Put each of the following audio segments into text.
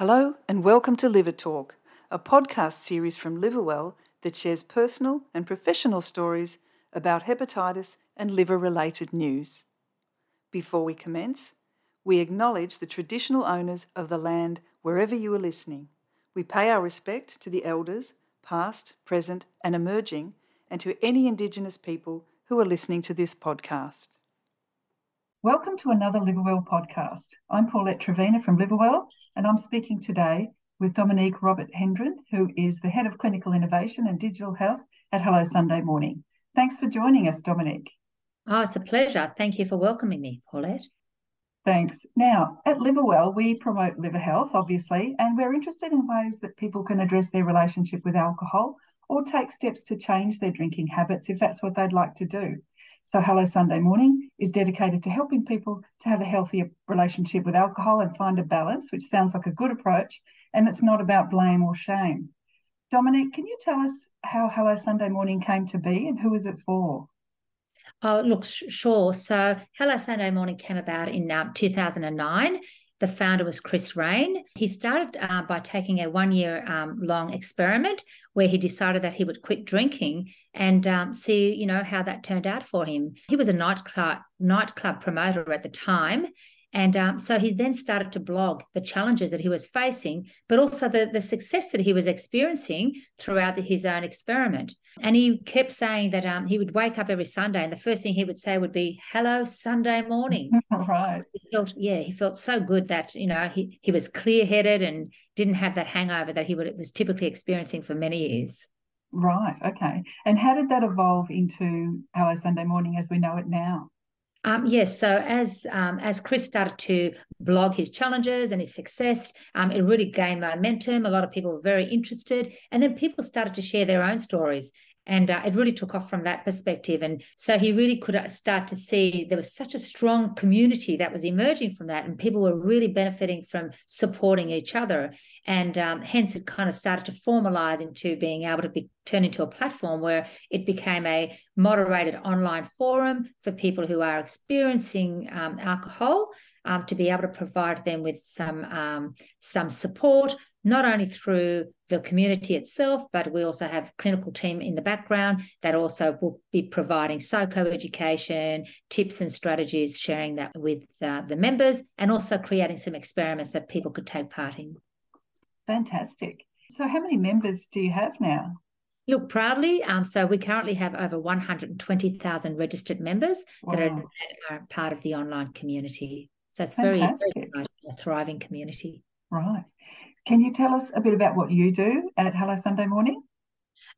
Hello, and welcome to Liver Talk, a podcast series from Liverwell that shares personal and professional stories about hepatitis and liver related news. Before we commence, we acknowledge the traditional owners of the land wherever you are listening. We pay our respect to the elders, past, present, and emerging, and to any Indigenous people who are listening to this podcast. Welcome to another Liverwell podcast. I'm Paulette Trevina from Liverwell, and I'm speaking today with Dominique Robert Hendren, who is the Head of Clinical Innovation and Digital Health at Hello Sunday Morning. Thanks for joining us, Dominique. Oh, it's a pleasure. Thank you for welcoming me, Paulette. Thanks. Now, at Liverwell, we promote liver health, obviously, and we're interested in ways that people can address their relationship with alcohol or take steps to change their drinking habits if that's what they'd like to do. So, Hello Sunday Morning is dedicated to helping people to have a healthier relationship with alcohol and find a balance, which sounds like a good approach. And it's not about blame or shame. Dominic, can you tell us how Hello Sunday Morning came to be and who is it for? Oh, look, sure. So, Hello Sunday Morning came about in um, 2009 the founder was Chris Raine. He started uh, by taking a one year um, long experiment where he decided that he would quit drinking and um, see, you know, how that turned out for him. He was a nightclub nightclub promoter at the time, and um, so he then started to blog the challenges that he was facing, but also the, the success that he was experiencing throughout the, his own experiment. And he kept saying that um, he would wake up every Sunday, and the first thing he would say would be, Hello, Sunday morning. right. He felt, yeah, he felt so good that, you know, he, he was clear headed and didn't have that hangover that he would, was typically experiencing for many years. Right. Okay. And how did that evolve into Hello Sunday morning as we know it now? Um, yes. So as um, as Chris started to blog his challenges and his success, um, it really gained momentum. A lot of people were very interested, and then people started to share their own stories and uh, it really took off from that perspective. And so he really could uh, start to see there was such a strong community that was emerging from that and people were really benefiting from supporting each other. And um, hence it kind of started to formalize into being able to be turn into a platform where it became a moderated online forum for people who are experiencing um, alcohol um, to be able to provide them with some um, some support not only through the community itself, but we also have clinical team in the background that also will be providing psychoeducation, tips and strategies, sharing that with uh, the members, and also creating some experiments that people could take part in. Fantastic. So, how many members do you have now? Look proudly. Um, so we currently have over 120,000 registered members wow. that, are, are, part of the online community. So it's very, very exciting, a thriving community. Right. Can you tell us a bit about what you do at Hello Sunday Morning?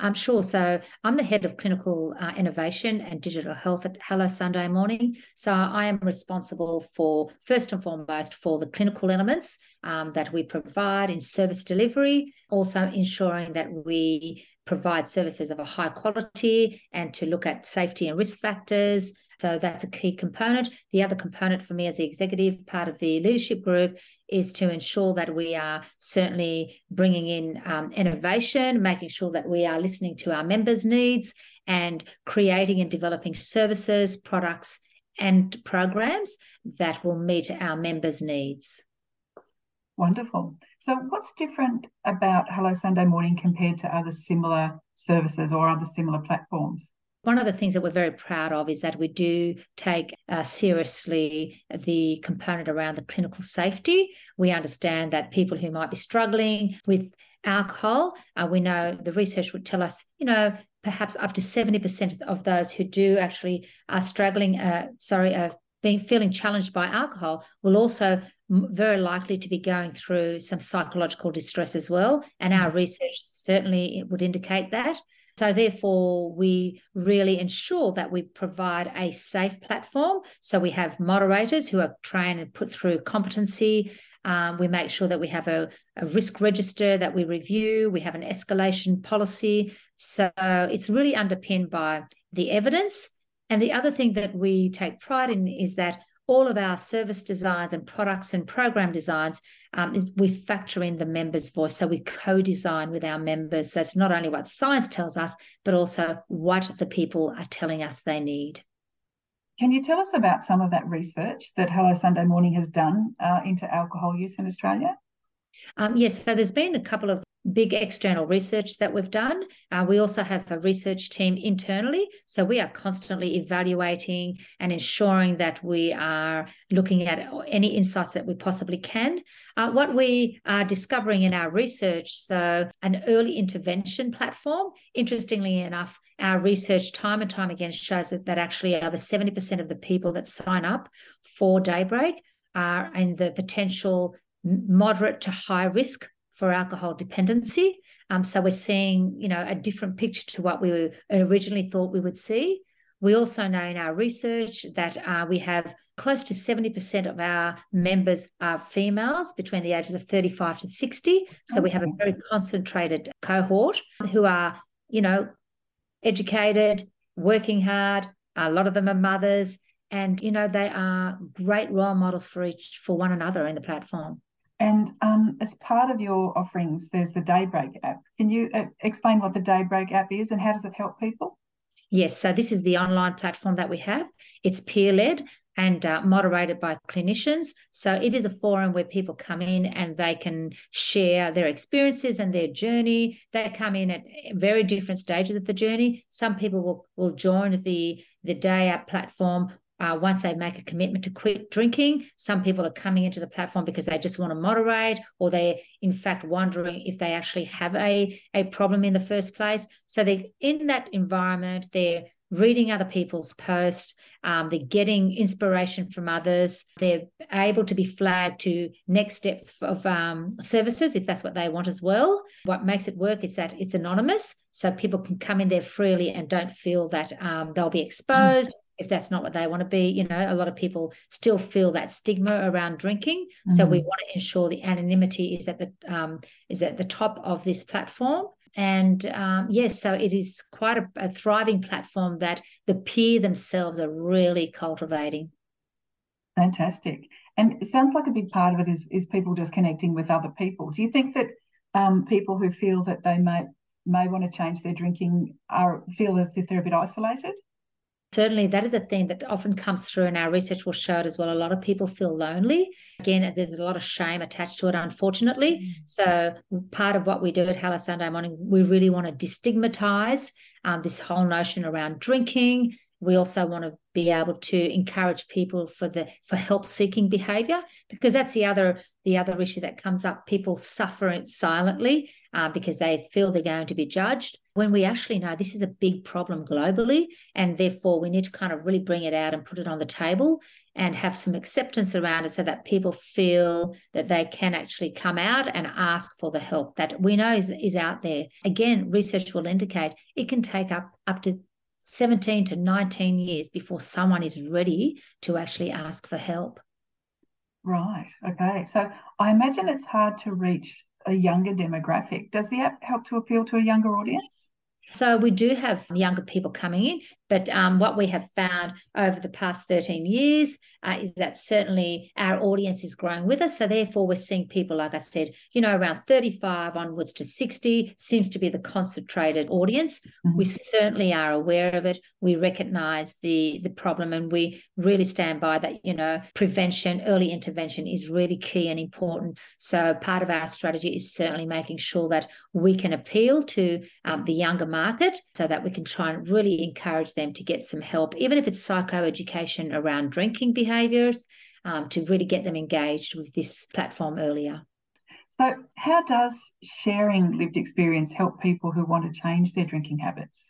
I'm sure. So I'm the head of clinical uh, innovation and digital health at Hello Sunday Morning. So I am responsible for, first and foremost, for the clinical elements um, that we provide in service delivery, also ensuring that we provide services of a high quality and to look at safety and risk factors, so that's a key component. The other component for me as the executive part of the leadership group is to ensure that we are certainly bringing in um, innovation, making sure that we are listening to our members' needs and creating and developing services, products, and programs that will meet our members' needs. Wonderful. So, what's different about Hello Sunday Morning compared to other similar services or other similar platforms? One of the things that we're very proud of is that we do take uh, seriously the component around the clinical safety. We understand that people who might be struggling with alcohol, uh, we know the research would tell us, you know, perhaps up to 70% of those who do actually are struggling, uh, sorry, uh, being feeling challenged by alcohol will also very likely to be going through some psychological distress as well. And our research certainly would indicate that. So, therefore, we really ensure that we provide a safe platform. So, we have moderators who are trained and put through competency. Um, we make sure that we have a, a risk register that we review. We have an escalation policy. So, it's really underpinned by the evidence. And the other thing that we take pride in is that all of our service designs and products and program designs um, is we factor in the members' voice. So we co-design with our members. So it's not only what science tells us, but also what the people are telling us they need. Can you tell us about some of that research that Hello Sunday Morning has done uh, into alcohol use in Australia? Um, yes, so there's been a couple of big external research that we've done. Uh, we also have a research team internally. So we are constantly evaluating and ensuring that we are looking at any insights that we possibly can. Uh, what we are discovering in our research, so an early intervention platform, interestingly enough, our research time and time again shows that, that actually over 70% of the people that sign up for Daybreak are in the potential moderate to high risk for alcohol dependency. Um, so we're seeing, you know, a different picture to what we originally thought we would see. We also know in our research that uh, we have close to 70% of our members are females between the ages of 35 to 60. So okay. we have a very concentrated cohort who are, you know, educated, working hard. A lot of them are mothers, and you know they are great role models for each for one another in the platform. And um, as part of your offerings, there's the Daybreak app. Can you uh, explain what the Daybreak app is and how does it help people? Yes, so this is the online platform that we have. It's peer led and uh, moderated by clinicians. So it is a forum where people come in and they can share their experiences and their journey. They come in at very different stages of the journey. Some people will, will join the the day app platform uh, once they make a commitment to quit drinking. Some people are coming into the platform because they just want to moderate, or they're in fact wondering if they actually have a, a problem in the first place. So they're in that environment, they're reading other people's posts, um, they're getting inspiration from others, they're able to be flagged to next steps of um, services if that's what they want as well. What makes it work is that it's anonymous. So people can come in there freely and don't feel that um, they'll be exposed. Mm if that's not what they want to be. You know, a lot of people still feel that stigma around drinking. Mm-hmm. So we mm. want to ensure the anonymity is at the um, is at the top of this platform. And um, yes, so it is quite a, a thriving platform that the peer themselves are really cultivating. Fantastic. And it sounds like a big part of it is is people just connecting with other people. Do you think that um, people who feel that they may may want to change their drinking are feel as if they're a bit isolated? Certainly that is a thing that often comes through and our research will show it as well. A lot of people feel lonely. Again there's a lot of shame attached to it unfortunately. Mm. so part of what we do at hello sunday morning we really want to destigmatize um, this whole notion around drinking we also want to be able to encourage people for the for help seeking behavior because that's the other the other issue that comes up. People suffer silently uh, because they feel they're going to be judged when we actually know this is a big problem globally and therefore we need to kind of really bring it out and put it on the table and have some acceptance around it so that people feel that they can actually come out and ask for the help that we know is, is out there. Again research will indicate it can take up up to 17 to 19 years before someone is ready to actually ask for help. Right. Okay. So I imagine it's hard to reach a younger demographic. Does the app help to appeal to a younger audience? So we do have younger people coming in, but um, what we have found over the past 13 years uh, is that certainly our audience is growing with us. So therefore, we're seeing people, like I said, you know, around 35 onwards to 60 seems to be the concentrated audience. Mm-hmm. We certainly are aware of it. We recognize the the problem, and we really stand by that. You know, prevention, early intervention is really key and important. So part of our strategy is certainly making sure that we can appeal to um, the younger market, so that we can try and really encourage them to get some help, even if it's psychoeducation around drinking behaviours um, to really get them engaged with this platform earlier. So, how does sharing lived experience help people who want to change their drinking habits?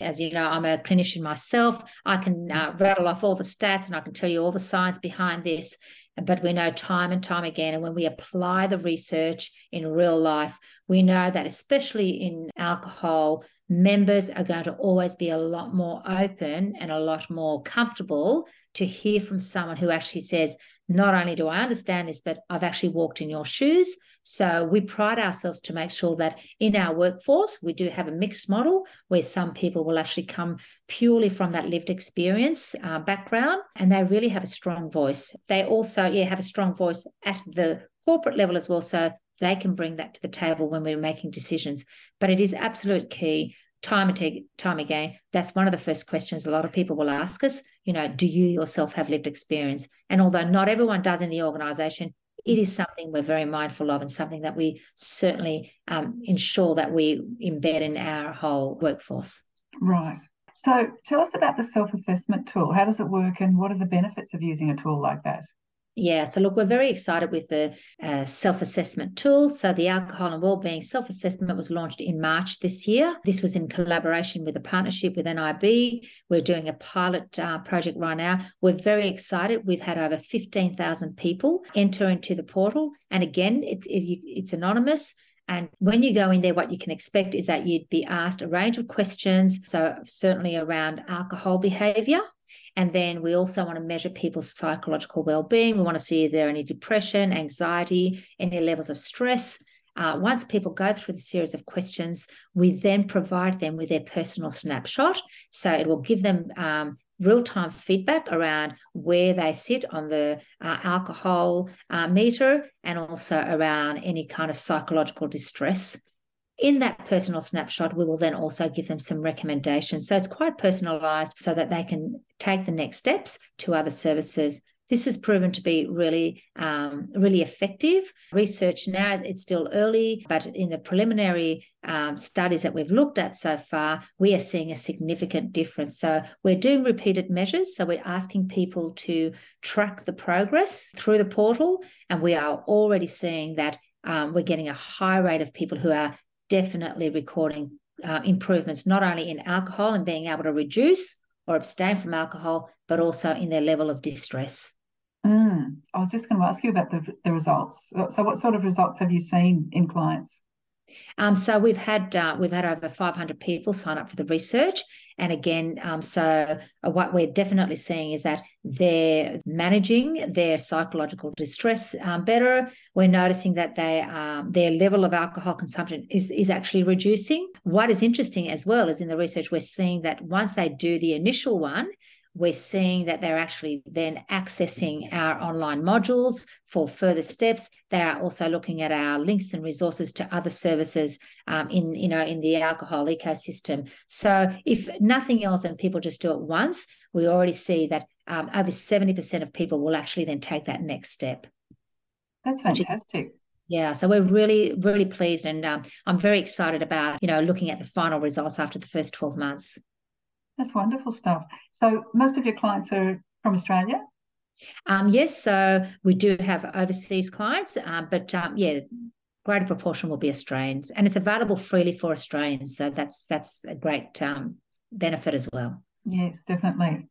As you know, I'm a clinician myself. I can uh, rattle off all the stats and I can tell you all the science behind this. But we know time and time again, and when we apply the research in real life, we know that especially in alcohol, members are going to always be a lot more open and a lot more comfortable to hear from someone who actually says, not only do I understand this, but I've actually walked in your shoes. So we pride ourselves to make sure that in our workforce, we do have a mixed model where some people will actually come purely from that lived experience uh, background and they really have a strong voice. They also, yeah, have a strong voice at the corporate level as well. So they can bring that to the table when we're making decisions. But it is absolute key time and time again, that's one of the first questions a lot of people will ask us. You know, do you yourself have lived experience? And although not everyone does in the organization, it is something we're very mindful of and something that we certainly um, ensure that we embed in our whole workforce. Right. So tell us about the self assessment tool. How does it work and what are the benefits of using a tool like that? Yeah, so look, we're very excited with the uh, self assessment tool. So, the Alcohol and Wellbeing Self Assessment was launched in March this year. This was in collaboration with a partnership with NIB. We're doing a pilot uh, project right now. We're very excited. We've had over 15,000 people enter into the portal. And again, it, it, it's anonymous. And when you go in there, what you can expect is that you'd be asked a range of questions. So, certainly around alcohol behavior, and then we also want to measure people's psychological well-being. We want to see if there are any depression, anxiety, any levels of stress. Uh, once people go through the series of questions, we then provide them with their personal snapshot. So it will give them um, real time feedback around where they sit on the uh, alcohol uh, meter and also around any kind of psychological distress in that personal snapshot, we will then also give them some recommendations. So it's quite personalized so that they can take the next steps to other services. This has proven to be really, um, really effective. Research now, it's still early, but in the preliminary um, studies that we've looked at so far, we are seeing a significant difference. So we're doing repeated measures. So we're asking people to track the progress through the portal, and we are already seeing that um, we're getting a high rate of people who are definitely recording uh, improvements, not only in alcohol and being able to reduce or abstain from alcohol, but also in their level of distress. Mm, I was just going to ask you about the, the results. So, what sort of results have you seen in clients? Um, so we've had uh, we've had over 500 people sign up for the research, and again, um, so uh, what we're definitely seeing is that they're managing their psychological distress um, better. We're noticing that they um, their level of alcohol consumption is is actually reducing. What is interesting as well is in the research we're seeing that once they do the initial one, we're seeing that they're actually then accessing our online modules for further steps. They are also looking at our links and resources to other services um, in you know in the alcohol ecosystem. So if nothing else, and people just do it once, we already see that um, over seventy percent of people will actually then take that next step. That's fantastic. Yeah, so we're really, really pleased, and um, I'm very excited about you know looking at the final results after the first 12 months. That's wonderful stuff. So most of your clients are from Australia? Um, yes, so we do have overseas clients, um, but um, yeah, greater proportion will be Australians, and it's available freely for Australians. So that's that's a great um, benefit as well. Yes, definitely.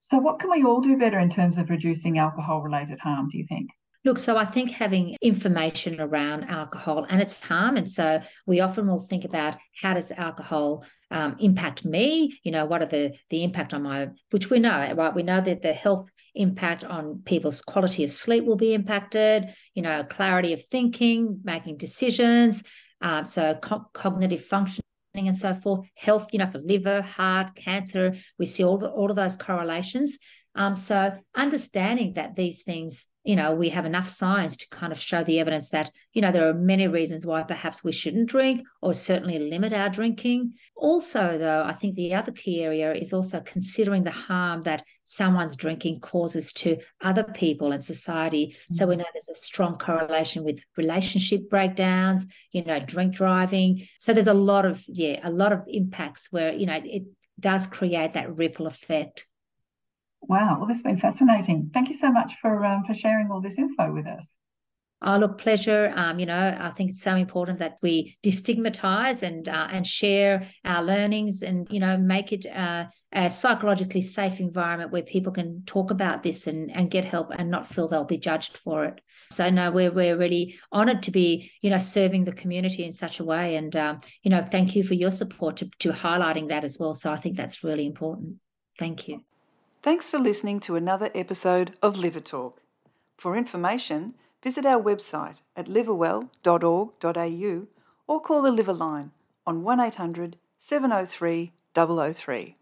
So, what can we all do better in terms of reducing alcohol-related harm? Do you think? Look, so I think having information around alcohol and its harm, and so we often will think about how does alcohol um, impact me? You know, what are the the impact on my, which we know, right? We know that the health impact on people's quality of sleep will be impacted. You know, clarity of thinking, making decisions, um, so co- cognitive function and so forth, health, you know, for liver, heart, cancer, we see all, all of those correlations. Um, so understanding that these things you know, we have enough science to kind of show the evidence that, you know, there are many reasons why perhaps we shouldn't drink or certainly limit our drinking. Also, though, I think the other key area is also considering the harm that someone's drinking causes to other people and society. Mm-hmm. So we mm. know there's a strong correlation with relationship breakdowns, you know, drink driving. So there's a lot of, yeah, a lot of impacts where, you know, it does create that ripple effect Wow, well, this has been fascinating. Thank you so much for um, for sharing all this info with us. Oh, look, pleasure. Um, you know, I think it's so important that we destigmatize and uh, and share our learnings, and you know, make it uh, a psychologically safe environment where people can talk about this and and get help and not feel they'll be judged for it. So no, we're we're really honoured to be you know serving the community in such a way, and um, you know, thank you for your support to to highlighting that as well. So I think that's really important. Thank you. Thanks for listening to another episode of Liver Talk. For information, visit our website at liverwell.org.au or call the Liver line on 1800 703 003.